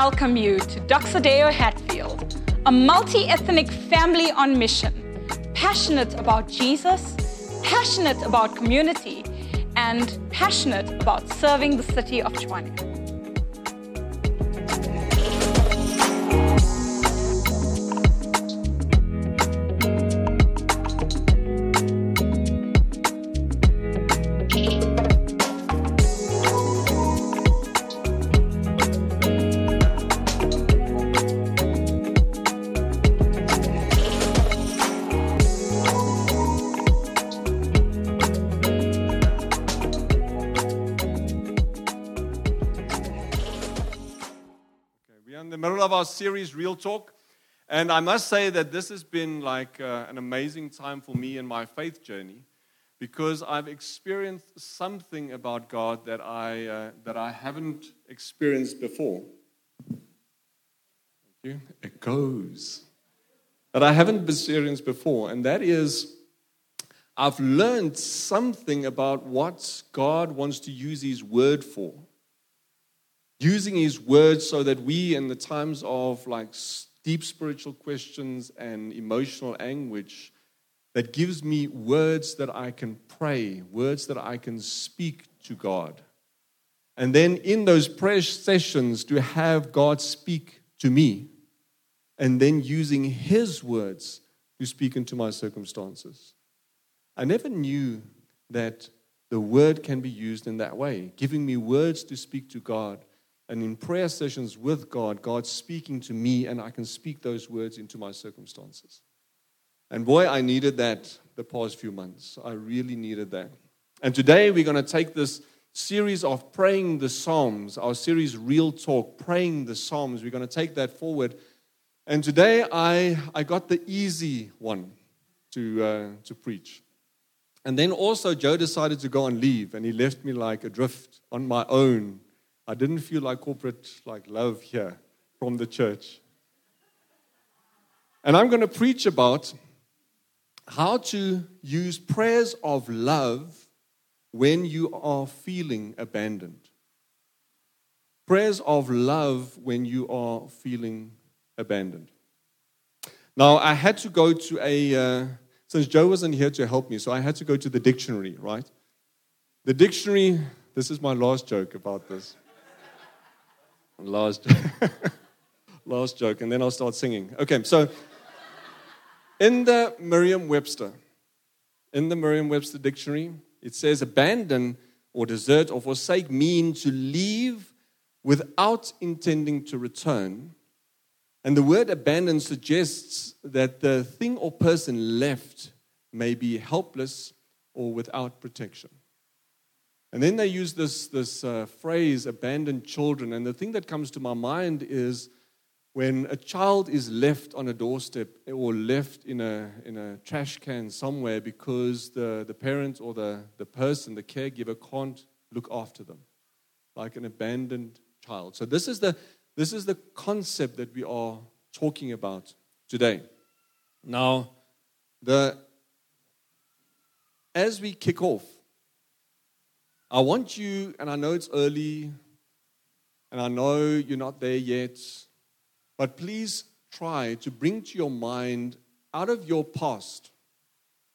welcome you to Doxa Deo Hatfield, a multi ethnic family on mission, passionate about Jesus, passionate about community, and passionate about serving the city of Tshwane. Our series, Real Talk. And I must say that this has been like uh, an amazing time for me in my faith journey because I've experienced something about God that I, uh, that I haven't experienced before. Thank you. It goes. That I haven't experienced before, and that is I've learned something about what God wants to use His word for using his words so that we, in the times of like deep spiritual questions and emotional anguish, that gives me words that I can pray, words that I can speak to God. And then in those prayer sessions, to have God speak to me, and then using his words to speak into my circumstances. I never knew that the word can be used in that way, giving me words to speak to God and in prayer sessions with God, God's speaking to me, and I can speak those words into my circumstances. And boy, I needed that the past few months. I really needed that. And today we're going to take this series of praying the Psalms, our series Real Talk, praying the Psalms. We're going to take that forward. And today I, I got the easy one to, uh, to preach. And then also, Joe decided to go on leave, and he left me like adrift on my own I didn't feel like corporate like love here from the church. And I'm going to preach about how to use prayers of love when you are feeling abandoned. Prayers of love when you are feeling abandoned. Now, I had to go to a, uh, since Joe wasn't here to help me, so I had to go to the dictionary, right? The dictionary, this is my last joke about this. Last, last joke, and then I'll start singing. Okay, so in the Merriam Webster, in the Merriam Webster dictionary, it says abandon or desert or forsake mean to leave without intending to return. And the word abandon suggests that the thing or person left may be helpless or without protection. And then they use this, this uh, phrase, abandoned children. And the thing that comes to my mind is when a child is left on a doorstep or left in a, in a trash can somewhere because the, the parent or the, the person, the caregiver, can't look after them, like an abandoned child. So, this is the, this is the concept that we are talking about today. Now, the, as we kick off, I want you, and I know it's early, and I know you're not there yet, but please try to bring to your mind out of your past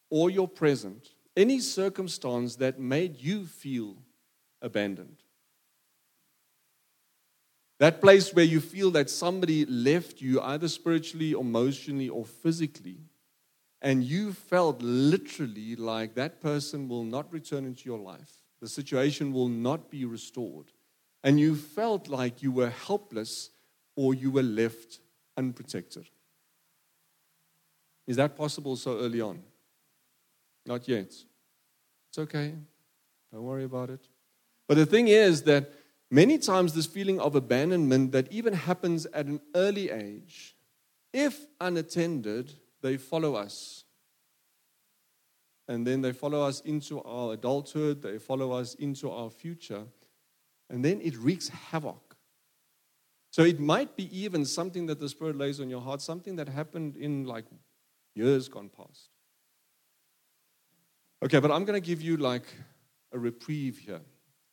or your present any circumstance that made you feel abandoned. That place where you feel that somebody left you, either spiritually, emotionally, or physically, and you felt literally like that person will not return into your life the situation will not be restored. And you felt like you were helpless or you were left unprotected. Is that possible so early on? Not yet. It's okay. Don't worry about it. But the thing is that many times this feeling of abandonment that even happens at an early age, if unattended, they follow us and then they follow us into our adulthood, they follow us into our future, and then it wreaks havoc. So it might be even something that the Spirit lays on your heart, something that happened in like years gone past. Okay, but I'm going to give you like a reprieve here.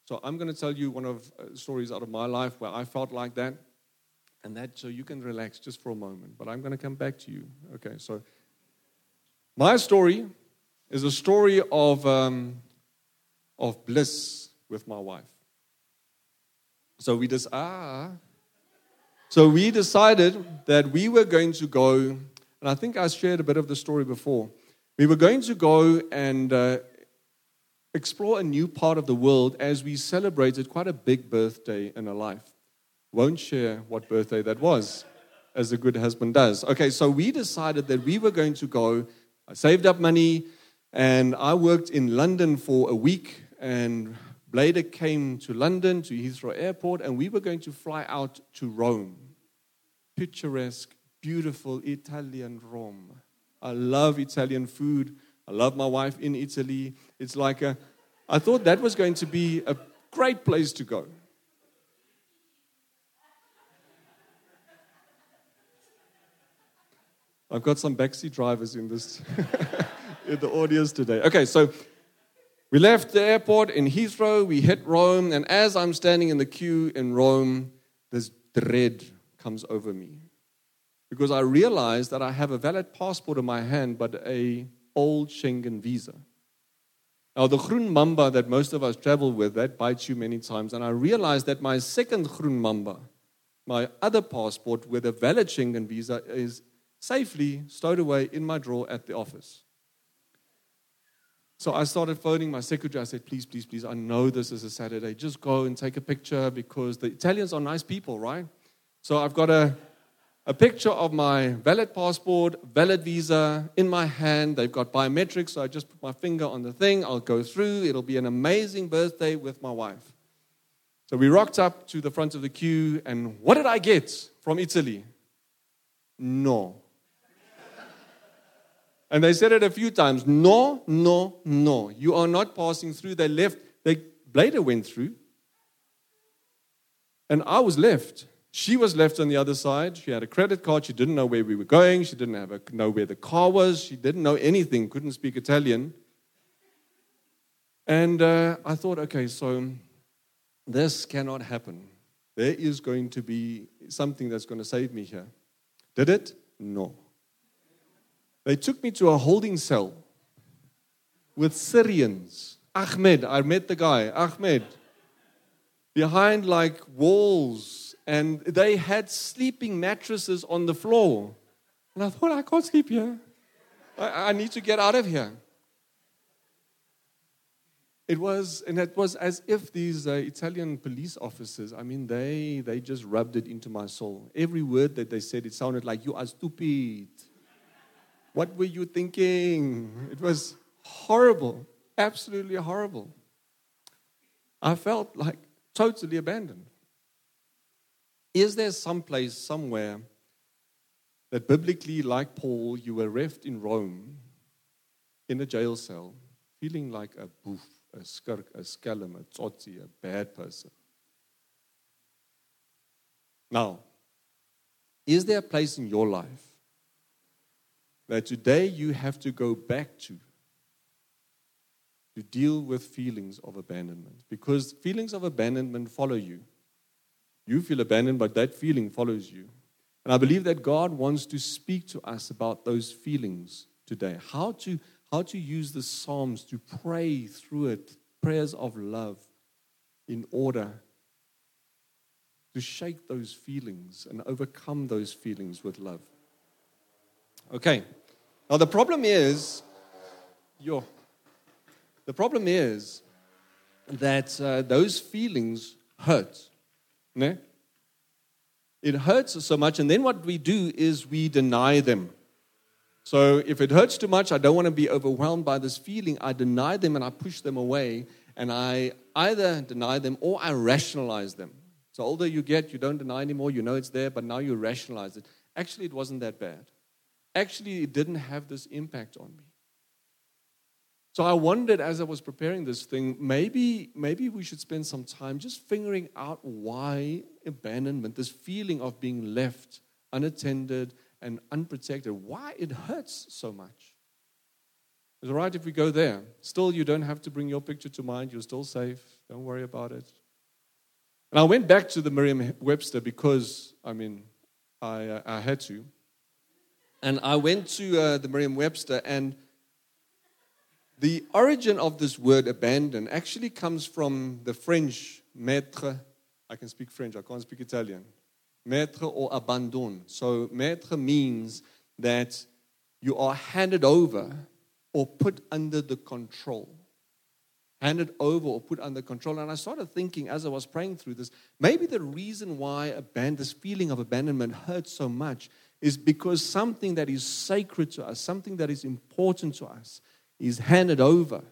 So I'm going to tell you one of uh, stories out of my life where I felt like that. And that, so you can relax just for a moment. But I'm going to come back to you. Okay, so my story is a story of, um, of bliss with my wife. So we just, ah. So we decided that we were going to go, and I think I shared a bit of the story before. We were going to go and uh, explore a new part of the world as we celebrated quite a big birthday in our life. Won't share what birthday that was, as a good husband does. Okay, so we decided that we were going to go. I saved up money, and I worked in London for a week. And Blader came to London, to Heathrow Airport, and we were going to fly out to Rome. Picturesque, beautiful Italian Rome. I love Italian food. I love my wife in Italy. It's like a, I thought that was going to be a great place to go. I've got some backseat drivers in this in the audience today. Okay, so we left the airport in Heathrow, we hit Rome, and as I'm standing in the queue in Rome, this dread comes over me. Because I realize that I have a valid passport in my hand, but a old Schengen visa. Now, the groen mamba that most of us travel with, that bites you many times. And I realized that my second groen mamba, my other passport with a valid Schengen visa, is safely stowed away in my drawer at the office. So I started phoning my secretary. I said, please, please, please, I know this is a Saturday. Just go and take a picture because the Italians are nice people, right? So I've got a a picture of my valid passport, valid visa in my hand. They've got biometrics, so I just put my finger on the thing. I'll go through. It'll be an amazing birthday with my wife. So we rocked up to the front of the queue, and what did I get from Italy? No. And they said it a few times no, no, no. You are not passing through. They left. They, Blader went through, and I was left. She was left on the other side. She had a credit card. She didn't know where we were going. She didn't have a, know where the car was. She didn't know anything, couldn't speak Italian. And uh, I thought, okay, so this cannot happen. There is going to be something that's going to save me here. Did it? No. They took me to a holding cell with Syrians. Ahmed, I met the guy, Ahmed, behind like walls and they had sleeping mattresses on the floor. And I thought, I can't sleep here. I, I need to get out of here. It was, and it was as if these uh, Italian police officers, I mean, they, they just rubbed it into my soul. Every word that they said, it sounded like, You are stupid. What were you thinking? It was horrible, absolutely horrible. I felt like totally abandoned. Is there some place somewhere that biblically, like Paul, you were left in Rome in a jail cell, feeling like a boof, a skirk, a scallum, a tsotsi, a bad person? Now, is there a place in your life that today you have to go back to to deal with feelings of abandonment? Because feelings of abandonment follow you. You feel abandoned, but that feeling follows you. And I believe that God wants to speak to us about those feelings today. How to, how to use the Psalms to pray through it, prayers of love, in order to shake those feelings and overcome those feelings with love. Okay. Now the problem is, yo, the problem is that uh, those feelings hurt. Ne? It hurts so much, and then what we do is we deny them. So if it hurts too much, I don't want to be overwhelmed by this feeling. I deny them and I push them away, and I either deny them or I rationalize them. So older you get, you don't deny anymore. You know it's there, but now you rationalize it. Actually, it wasn't that bad. Actually, it didn't have this impact on me. So I wondered as I was preparing this thing, maybe, maybe we should spend some time just figuring out why abandonment, this feeling of being left unattended and unprotected, why it hurts so much. It's all right if we go there? Still, you don't have to bring your picture to mind. You're still safe. Don't worry about it. And I went back to the Merriam Webster because, I mean, I, uh, I had to. And I went to uh, the Merriam Webster, and the origin of this word abandon actually comes from the French maître. I can speak French, I can't speak Italian. Maître or abandon. So, maître means that you are handed over or put under the control. Handed over or put under control. And I started thinking as I was praying through this, maybe the reason why abandon, this feeling of abandonment hurts so much is because something that is sacred to us, something that is important to us, is handed over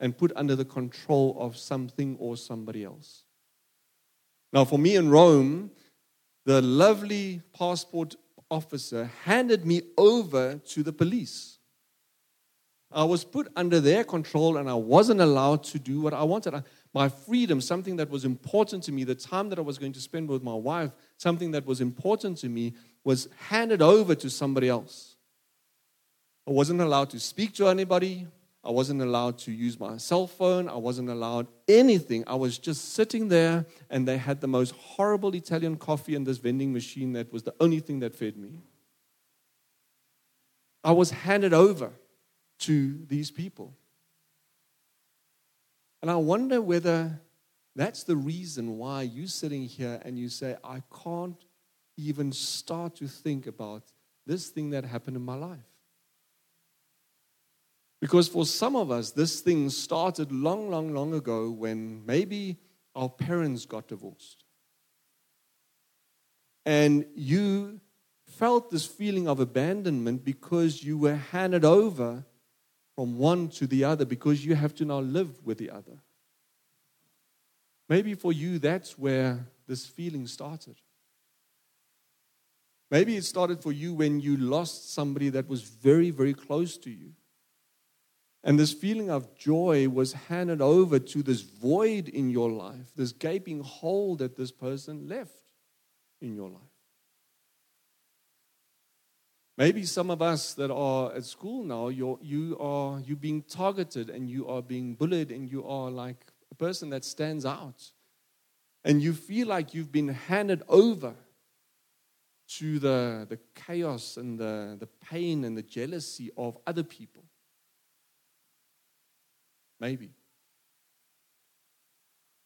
and put under the control of something or somebody else. Now, for me in Rome, the lovely passport officer handed me over to the police. I was put under their control and I wasn't allowed to do what I wanted. My freedom, something that was important to me, the time that I was going to spend with my wife, something that was important to me, was handed over to somebody else. I wasn't allowed to speak to anybody. I wasn't allowed to use my cell phone. I wasn't allowed anything. I was just sitting there, and they had the most horrible Italian coffee in this vending machine that was the only thing that fed me. I was handed over to these people. And I wonder whether that's the reason why you're sitting here and you say, I can't even start to think about this thing that happened in my life. Because for some of us, this thing started long, long, long ago when maybe our parents got divorced. And you felt this feeling of abandonment because you were handed over from one to the other because you have to now live with the other. Maybe for you, that's where this feeling started. Maybe it started for you when you lost somebody that was very, very close to you. And this feeling of joy was handed over to this void in your life, this gaping hole that this person left in your life. Maybe some of us that are at school now, you're, you are you being targeted and you are being bullied and you are like a person that stands out. And you feel like you've been handed over to the, the chaos and the, the pain and the jealousy of other people. Maybe.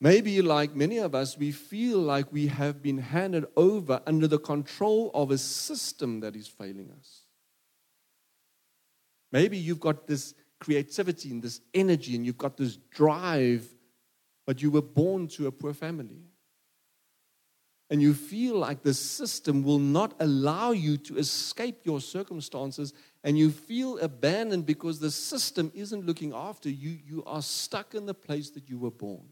Maybe, like many of us, we feel like we have been handed over under the control of a system that is failing us. Maybe you've got this creativity and this energy and you've got this drive, but you were born to a poor family. And you feel like the system will not allow you to escape your circumstances and you feel abandoned because the system isn't looking after you, you are stuck in the place that you were born.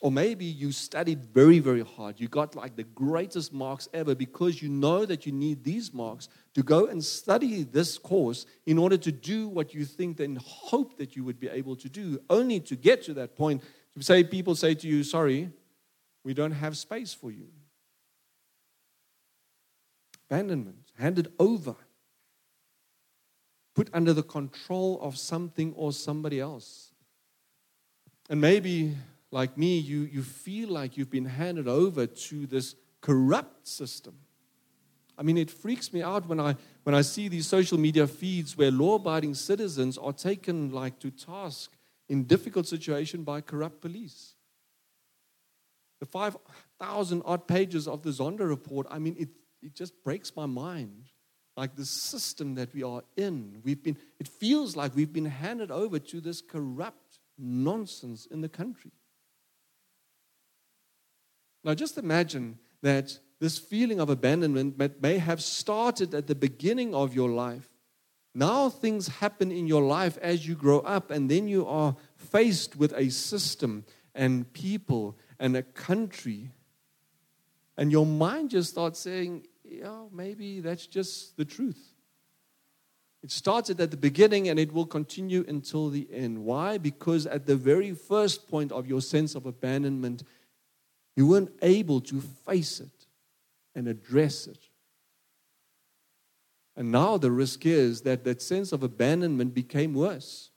Or maybe you studied very, very hard. You got like the greatest marks ever because you know that you need these marks to go and study this course in order to do what you think and hope that you would be able to do, only to get to that point to say, people say to you, sorry, we don't have space for you abandonment, handed over, put under the control of something or somebody else. And maybe, like me, you, you feel like you've been handed over to this corrupt system. I mean, it freaks me out when I, when I see these social media feeds where law abiding citizens are taken like to task in difficult situation by corrupt police. The 5,000 odd pages of the Zondo report, I mean, it, it just breaks my mind. Like the system that we are in, we've been, it feels like we've been handed over to this corrupt nonsense in the country. Now, just imagine that this feeling of abandonment may have started at the beginning of your life. Now, things happen in your life as you grow up, and then you are faced with a system and people and a country and your mind just starts saying, yeah, maybe that's just the truth. It started at the beginning and it will continue until the end. Why? Because at the very first point of your sense of abandonment, you weren't able to face it and address it. And now the risk is that that sense of abandonment became worse.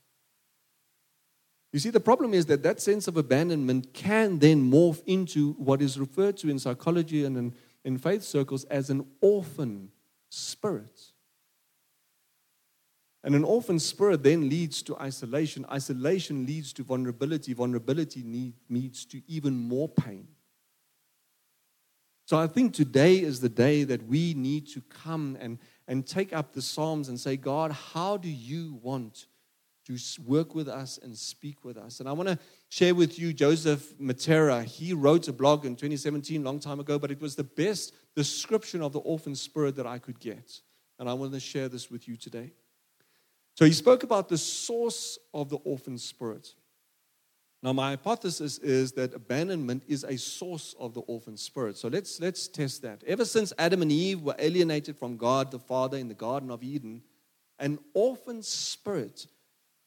You see, the problem is that that sense of abandonment can then morph into what is referred to in psychology and in, in faith circles as an orphan spirit. And an orphan spirit then leads to isolation. Isolation leads to vulnerability. Vulnerability need, leads to even more pain. So I think today is the day that we need to come and, and take up the Psalms and say, God, how do you want to work with us and speak with us? And I want to share with you Joseph Mattera. He wrote a blog in 2017, long time ago, but it was the best description of the orphan spirit that I could get. And I want to share this with you today. So he spoke about the source of the orphan spirit. Now, my hypothesis is that abandonment is a source of the orphan spirit. So let's, let's test that. Ever since Adam and Eve were alienated from God the Father in the Garden of Eden, an orphan spirit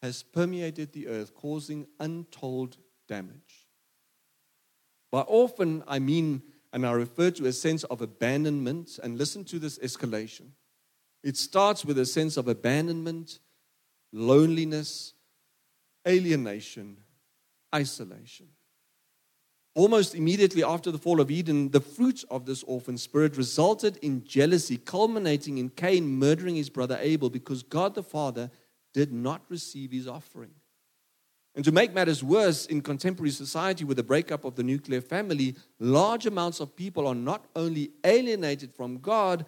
has permeated the earth, causing untold damage. By orphan, I mean, and I refer to a sense of abandonment, and listen to this escalation. It starts with a sense of abandonment loneliness, alienation, isolation. Almost immediately after the fall of Eden, the fruit of this orphan spirit resulted in jealousy, culminating in Cain murdering his brother Abel because God the Father did not receive his offering. And to make matters worse, in contemporary society with the breakup of the nuclear family, large amounts of people are not only alienated from God,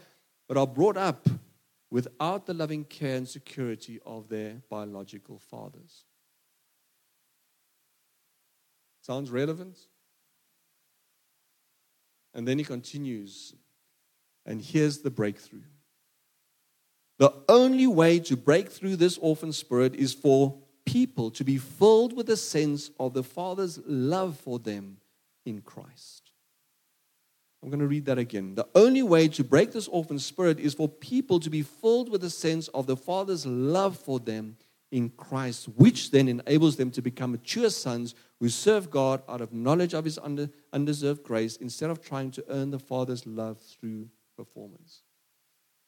but are brought up without the loving care and security of their biological fathers. Sounds relevant? And then he continues, and here's the breakthrough. The only way to break through this orphan spirit is for people to be filled with a sense of the Father's love for them in Christ. I'm going to read that again. The only way to break this orphan spirit is for people to be filled with a sense of the Father's love for them in Christ, which then enables them to become mature sons who serve God out of knowledge of His undeserved grace instead of trying to earn the Father's love through performance.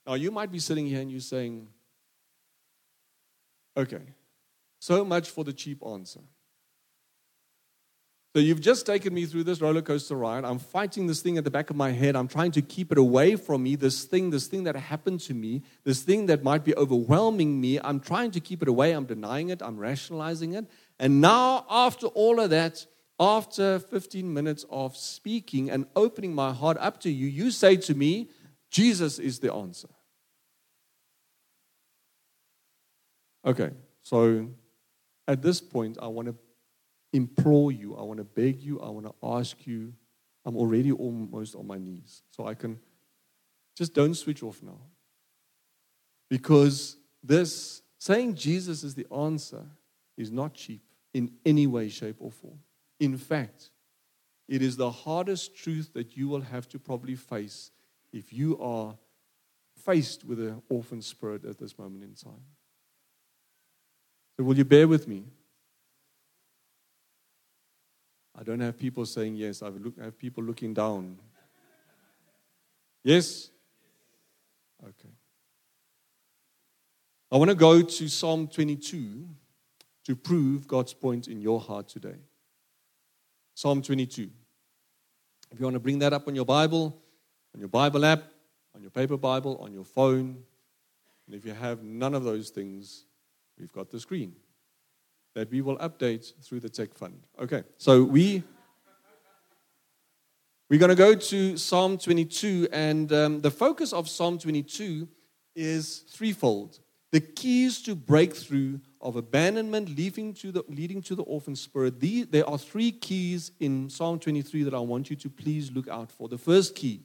Now, you might be sitting here and you're saying, okay, so much for the cheap answer. So you've just taken me through this roller coaster ride. I'm fighting this thing at the back of my head. I'm trying to keep it away from me. This thing, this thing that happened to me, this thing that might be overwhelming me. I'm trying to keep it away. I'm denying it. I'm rationalizing it. And now, after all of that, after 15 minutes of speaking and opening my heart up to you, you say to me, Jesus is the answer. Okay, so at this point, I want to implore you, I want to beg you, I want to ask you. I'm already almost on my knees. So I can just don't switch off now. Because this saying Jesus is the answer is not cheap in any way, shape, or form. In fact, it is the hardest truth that you will have to probably face if you are faced with an orphan spirit at this moment in time. So, will you bear with me? I don't have people saying yes. I have people looking down. Yes? Okay. I want to go to Psalm 22 to prove God's point in your heart today. Psalm 22. If you want to bring that up on your Bible, on your Bible app, on your paper Bible, on your phone, and if you have none of those things, we've got the screen that we will update through the tech fund. Okay, so we we're going to go to Psalm 22, and um, the focus of Psalm 22 is threefold: the keys to breakthrough of abandonment leading to the leading to the orphan spirit. The, there are three keys in Psalm 23 that I want you to please look out for. The first key: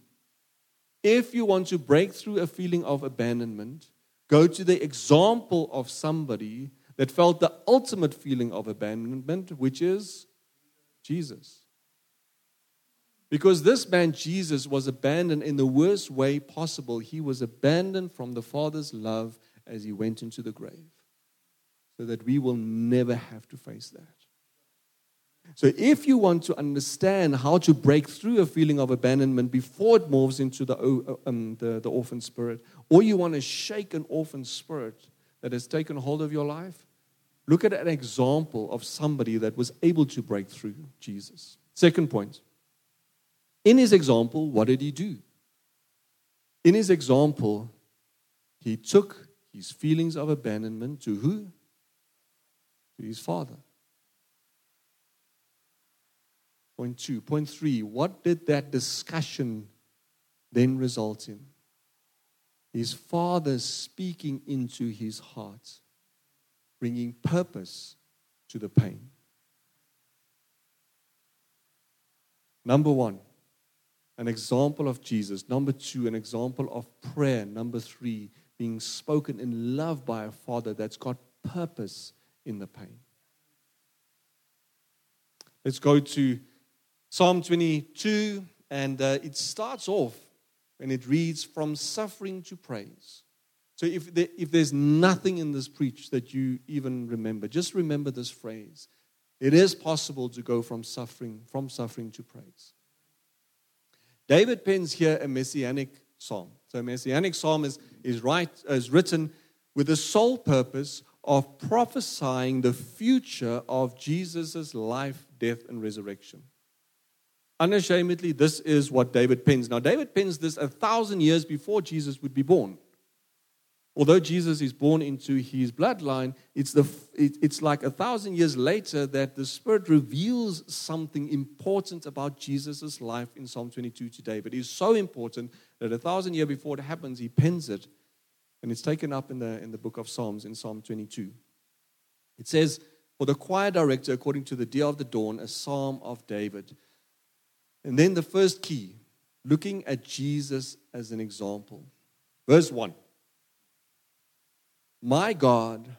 if you want to break through a feeling of abandonment, go to the example of somebody that felt the ultimate feeling of abandonment, which is Jesus. Because this man, Jesus, was abandoned in the worst way possible. He was abandoned from the Father's love as he went into the grave, so that we will never have to face that. So, if you want to understand how to break through a feeling of abandonment before it morphs into the, um, the, the orphan spirit, or you want to shake an orphan spirit, that has taken hold of your life, look at an example of somebody that was able to break through Jesus. Second point. In his example, what did he do? In his example, he took his feelings of abandonment to who? To his father. Point two. Point three. What did that discussion then result in? His father speaking into his heart, bringing purpose to the pain. Number one, an example of Jesus. Number two, an example of prayer. Number three, being spoken in love by a father that's got purpose in the pain. Let's go to Psalm 22, and uh, it starts off and it reads, From suffering to praise. So if, there, if there's nothing in this preach that you even remember, just remember this phrase. It is possible to go from suffering, from suffering to praise. David pens here a messianic psalm. So a messianic psalm is, is, right, is written with the sole purpose of prophesying the future of Jesus' life, death, and resurrection. Unashamedly, this is what David pens. Now, David pens this a thousand years before Jesus would be born although Jesus is born into his bloodline, it's, the, it, it's like a thousand years later that the Spirit reveals something important about Jesus' life in Psalm 22 to David. It's so important that a thousand years before it happens, he pens it, and it's taken up in the, in the book of Psalms in Psalm 22. It says, For the choir director, according to the deer of the dawn, a psalm of David. And then the first key, looking at Jesus as an example. Verse 1. My God,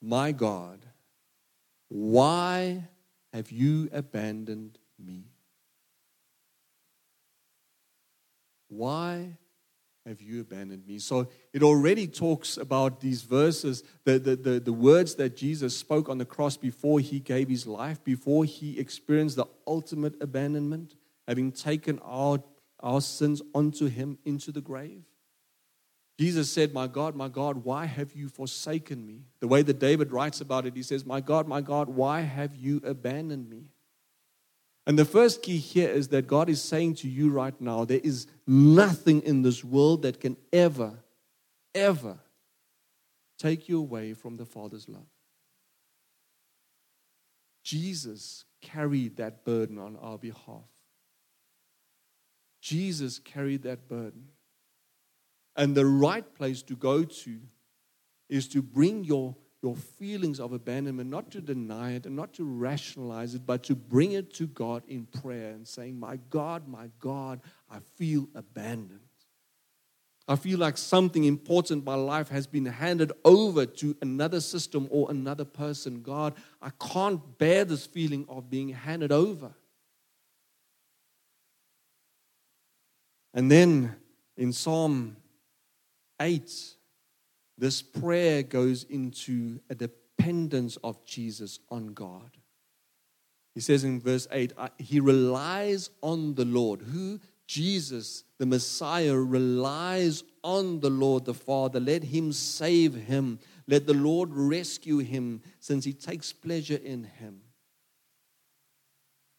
my God, why have you abandoned me? Why have you abandoned me? So it already talks about these verses, the, the, the, the, words that Jesus spoke on the cross before he gave his life, before he experienced the ultimate abandonment, having taken our, our sins onto him into the grave. Jesus said, My God, my God, why have you forsaken me? The way that David writes about it, he says, My God, my God, why have you abandoned me? And the first key here is that God is saying to you right now, there is nothing in this world that can ever, ever take you away from the Father's love. Jesus carried that burden on our behalf. Jesus carried that burden. And the right place to go to is to bring your, your feelings of abandonment, not to deny it and not to rationalize it, but to bring it to God in prayer and saying, My God, my God, I feel abandoned. I feel like something important in my life has been handed over to another system or another person. God, I can't bear this feeling of being handed over. And then in Psalm 8, this prayer goes into a dependence of Jesus on God. He says in verse 8, he relies on the Lord. Who? Jesus, the Messiah, relies on the Lord the Father. Let him save him. Let the Lord rescue him, since he takes pleasure in him.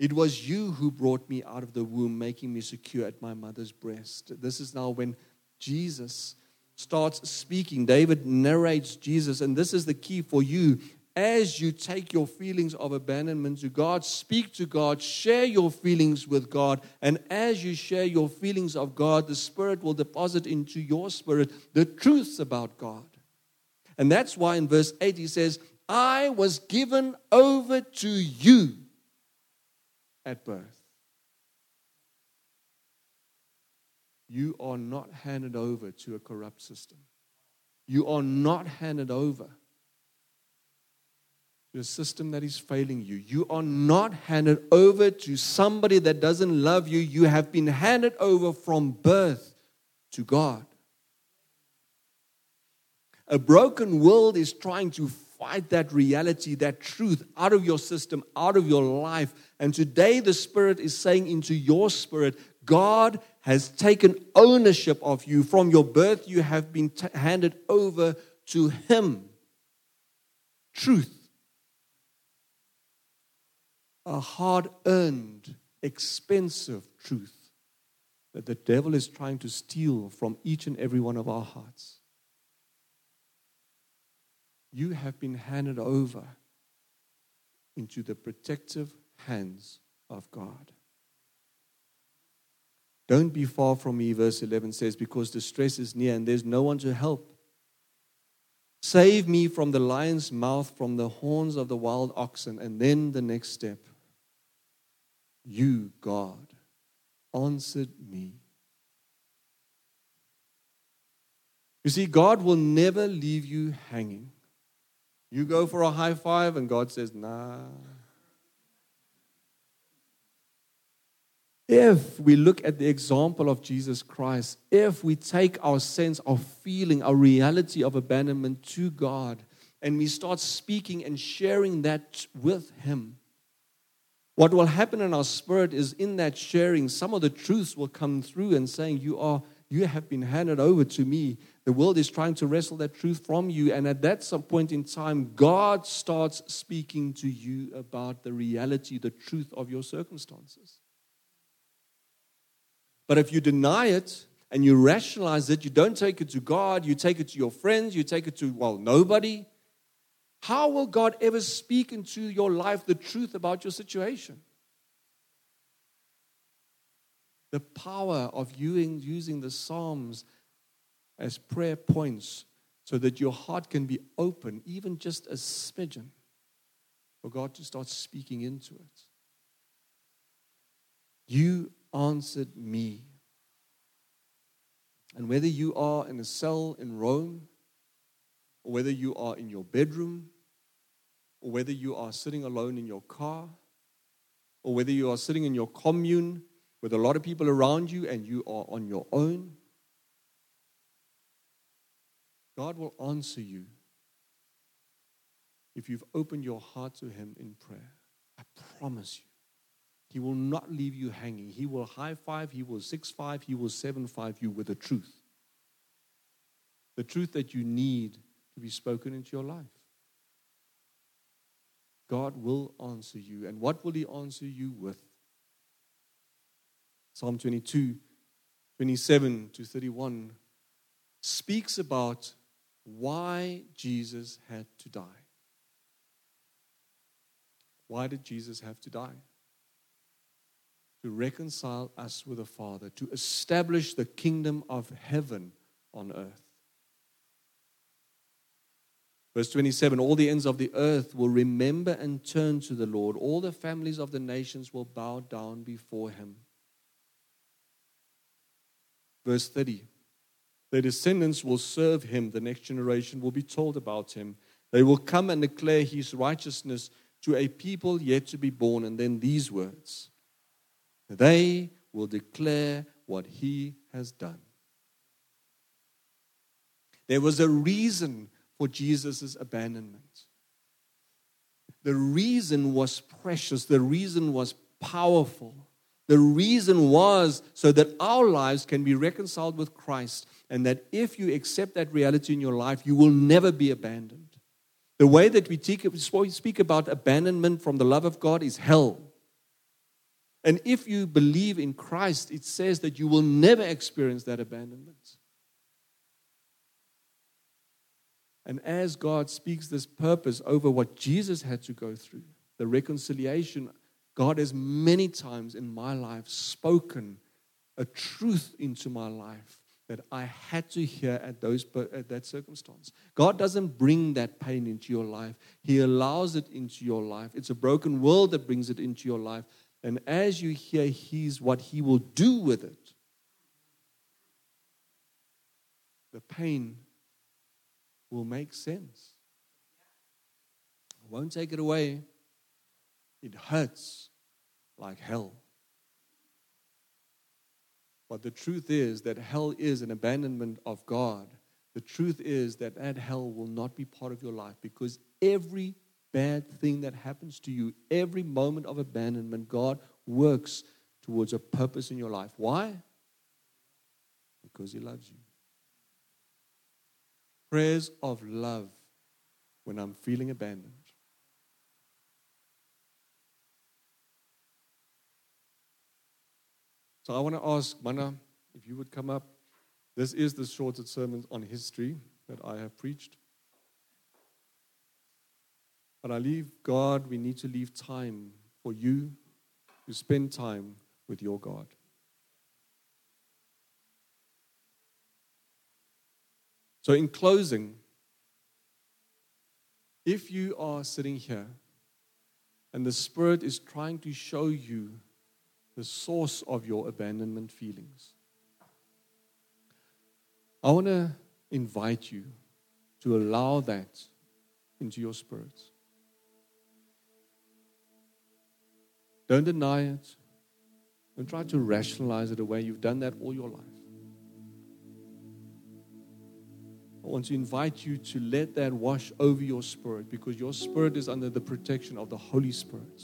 It was you who brought me out of the womb, making me secure at my mother's breast. This is now when Jesus starts speaking. David narrates Jesus, and this is the key for you. As you take your feelings of abandonment to God, speak to God, share your feelings with God, and as you share your feelings of God, the Spirit will deposit into your spirit the truths about God. And that's why in verse 8 he says, I was given over to you at birth. you are not handed over to a corrupt system. You are not handed over to a system that is failing you. You are not handed over to somebody that doesn't love you. You have been handed over from birth to God. A broken world is trying to fight that reality, that truth out of your system, out of your life. And today, the Spirit is saying into your spirit, God has taken ownership of you. From your birth, you have been t- handed over to Him. Truth a hard earned, expensive truth that the devil is trying to steal from each and every one of our hearts. You have been handed over into the protective hands of God. Don't be far from me, verse 11 says, because distress is near and there's no one to help. Save me from the lion's mouth, from the horns of the wild oxen. And then the next step You, God, answered me. You see, God will never leave you hanging. You go for a high five, and God says, Nah. If we look at the example of Jesus Christ, if we take our sense of feeling, our reality of abandonment to God, and we start speaking and sharing that with Him, what will happen in our spirit is in that sharing, some of the truths will come through and saying, You are you have been handed over to me. The world is trying to wrestle that truth from you. And at that some point in time, God starts speaking to you about the reality, the truth of your circumstances. But if you deny it and you rationalize it, you don't take it to God, you take it to your friends, you take it to, well, nobody, how will God ever speak into your life the truth about your situation? the power of using the Psalms as prayer points so that your heart can be open, even just a smidgen, for God to start speaking into it. You answered me. And whether you are in a cell in Rome, or whether you are in your bedroom, or whether you are sitting alone in your car, or whether you are sitting in your commune with a lot of people around you and you are on your own, God will answer you if you've opened your heart to Him in prayer. I promise you. He will not leave you hanging. He will high five, He will six five, He will seven five you with the truth. The truth that you need to be spoken into your life. God will answer you. And what will He answer you with? Psalm 22, 27 to 31 speaks about why Jesus had to die. Why did Jesus have to die? To reconcile us with the Father, to establish the kingdom of heaven on earth. Verse 27 All the ends of the earth will remember and turn to the Lord. All the families of the nations will bow down before him. Verse 30 Their descendants will serve him, the next generation will be told about him. They will come and declare his righteousness to a people yet to be born. And then these words They will declare what he has done. There was a reason for Jesus' abandonment. The reason was precious, the reason was powerful. The reason was so that our lives can be reconciled with Christ, and that if you accept that reality in your life, you will never be abandoned. The way that we speak about abandonment from the love of God is hell. And if you believe in Christ, it says that you will never experience that abandonment. And as God speaks this purpose over what Jesus had to go through, the reconciliation God has many times in my life spoken a truth into my life that I had to hear at, those, at that circumstance. God doesn't bring that pain into your life, He allows it into your life. It's a broken world that brings it into your life. And as you hear He's what He will do with it, the pain will make sense. I won't take it away. It hurts like hell. But the truth is that hell is an abandonment of God. The truth is that that hell will not be part of your life because every bad thing that happens to you, every moment of abandonment, God works towards a purpose in your life. Why? Because He loves you. Prayers of love when I'm feeling abandoned. So I want to ask Mana if you would come up. This is the shortest sermon on history that I have preached. But I leave God, we need to leave time for you to spend time with your God. So, in closing, if you are sitting here and the Spirit is trying to show you the source of your abandonment feelings, I want to invite you to allow that into your spirit. Don't deny it. Don't try to rationalize it away. You've done that all your life. I want to invite you to let that wash over your spirit because your spirit is under the protection of the Holy Spirit.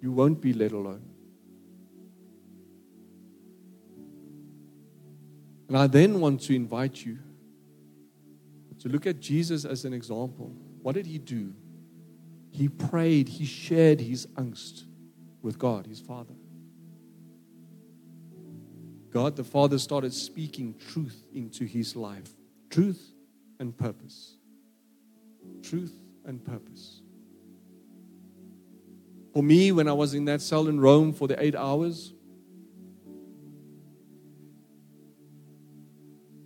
You won't be let alone. And I then want to invite you to look at Jesus as an example. What did he do? He prayed, he shared his angst with God, his Father. God the Father started speaking truth into his life truth and purpose. Truth and purpose. For me, when I was in that cell in Rome for the eight hours,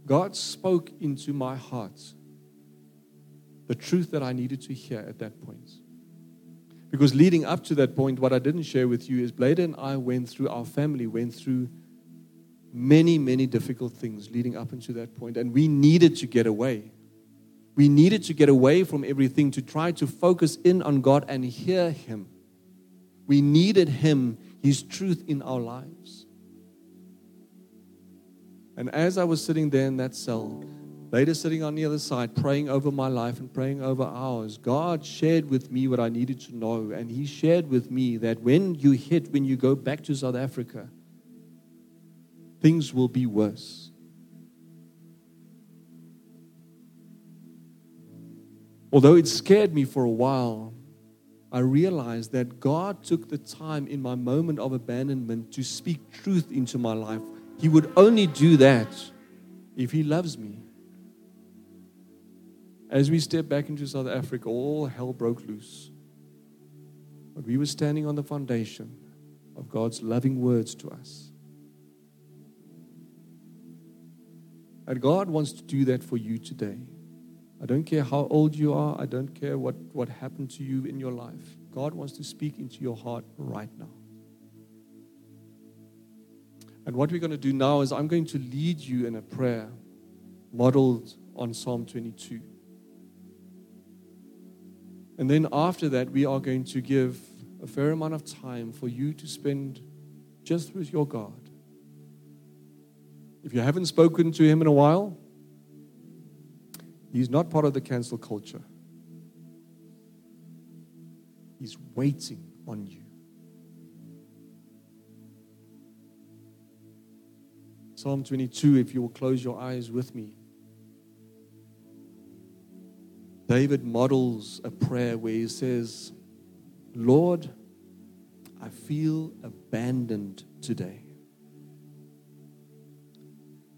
God spoke into my heart the truth that I needed to hear at that point. Because leading up to that point, what I didn't share with you is Blade and I went through, our family went through many, many difficult things leading up into that point, and we needed to get away. We needed to get away from everything to try to focus in on God and hear Him. We needed Him, His truth in our lives. And as I was sitting there in that cell, later sitting on the other side, praying over my life and praying over ours, God shared with me what I needed to know. And He shared with me that when you hit, when you go back to South Africa, things will be worse. Although it scared me for a while, I realized that God took the time in my moment of abandonment to speak truth into my life. He would only do that if He loves me. As we stepped back into South Africa, all hell broke loose. But we were standing on the foundation of God's loving words to us. And God wants to do that for you today. I don't care how old you are, I don't care what, what happened to you in your life. God wants to speak into your heart right now. And what we're going to do now is I'm going to lead you in a prayer modeled on Psalm 22. And then after that, we are going to give a fair amount of time for you to spend just with your God. If you haven't spoken to him in a while, he's not part of the cancel culture. He's waiting on you. Psalm 22, if you will close your eyes with me. David models a prayer where he says, Lord, I feel abandoned today.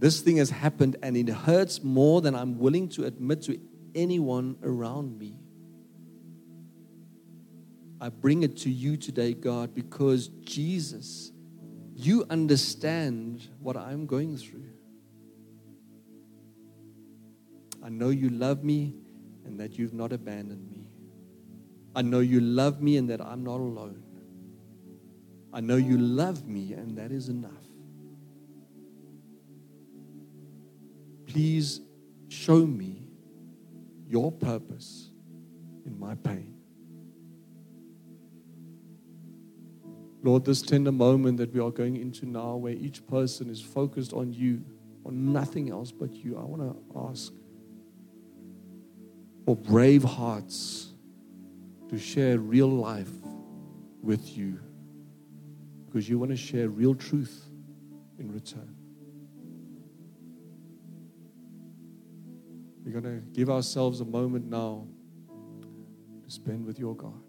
This thing has happened and it hurts more than I'm willing to admit to anyone around me. I bring it to you today, God, because Jesus, you understand what I'm going through. I know you love me and that you've not abandoned me. I know you love me and that I'm not alone. I know you love me and that is enough. please show me your purpose in my pain. Lord, this tender moment that we are going into now, where each person is focused on you, on nothing else but you, I want to ask for brave hearts to share real life with you because you want to share real truth in return. We're going to give ourselves a moment now to spend with your God.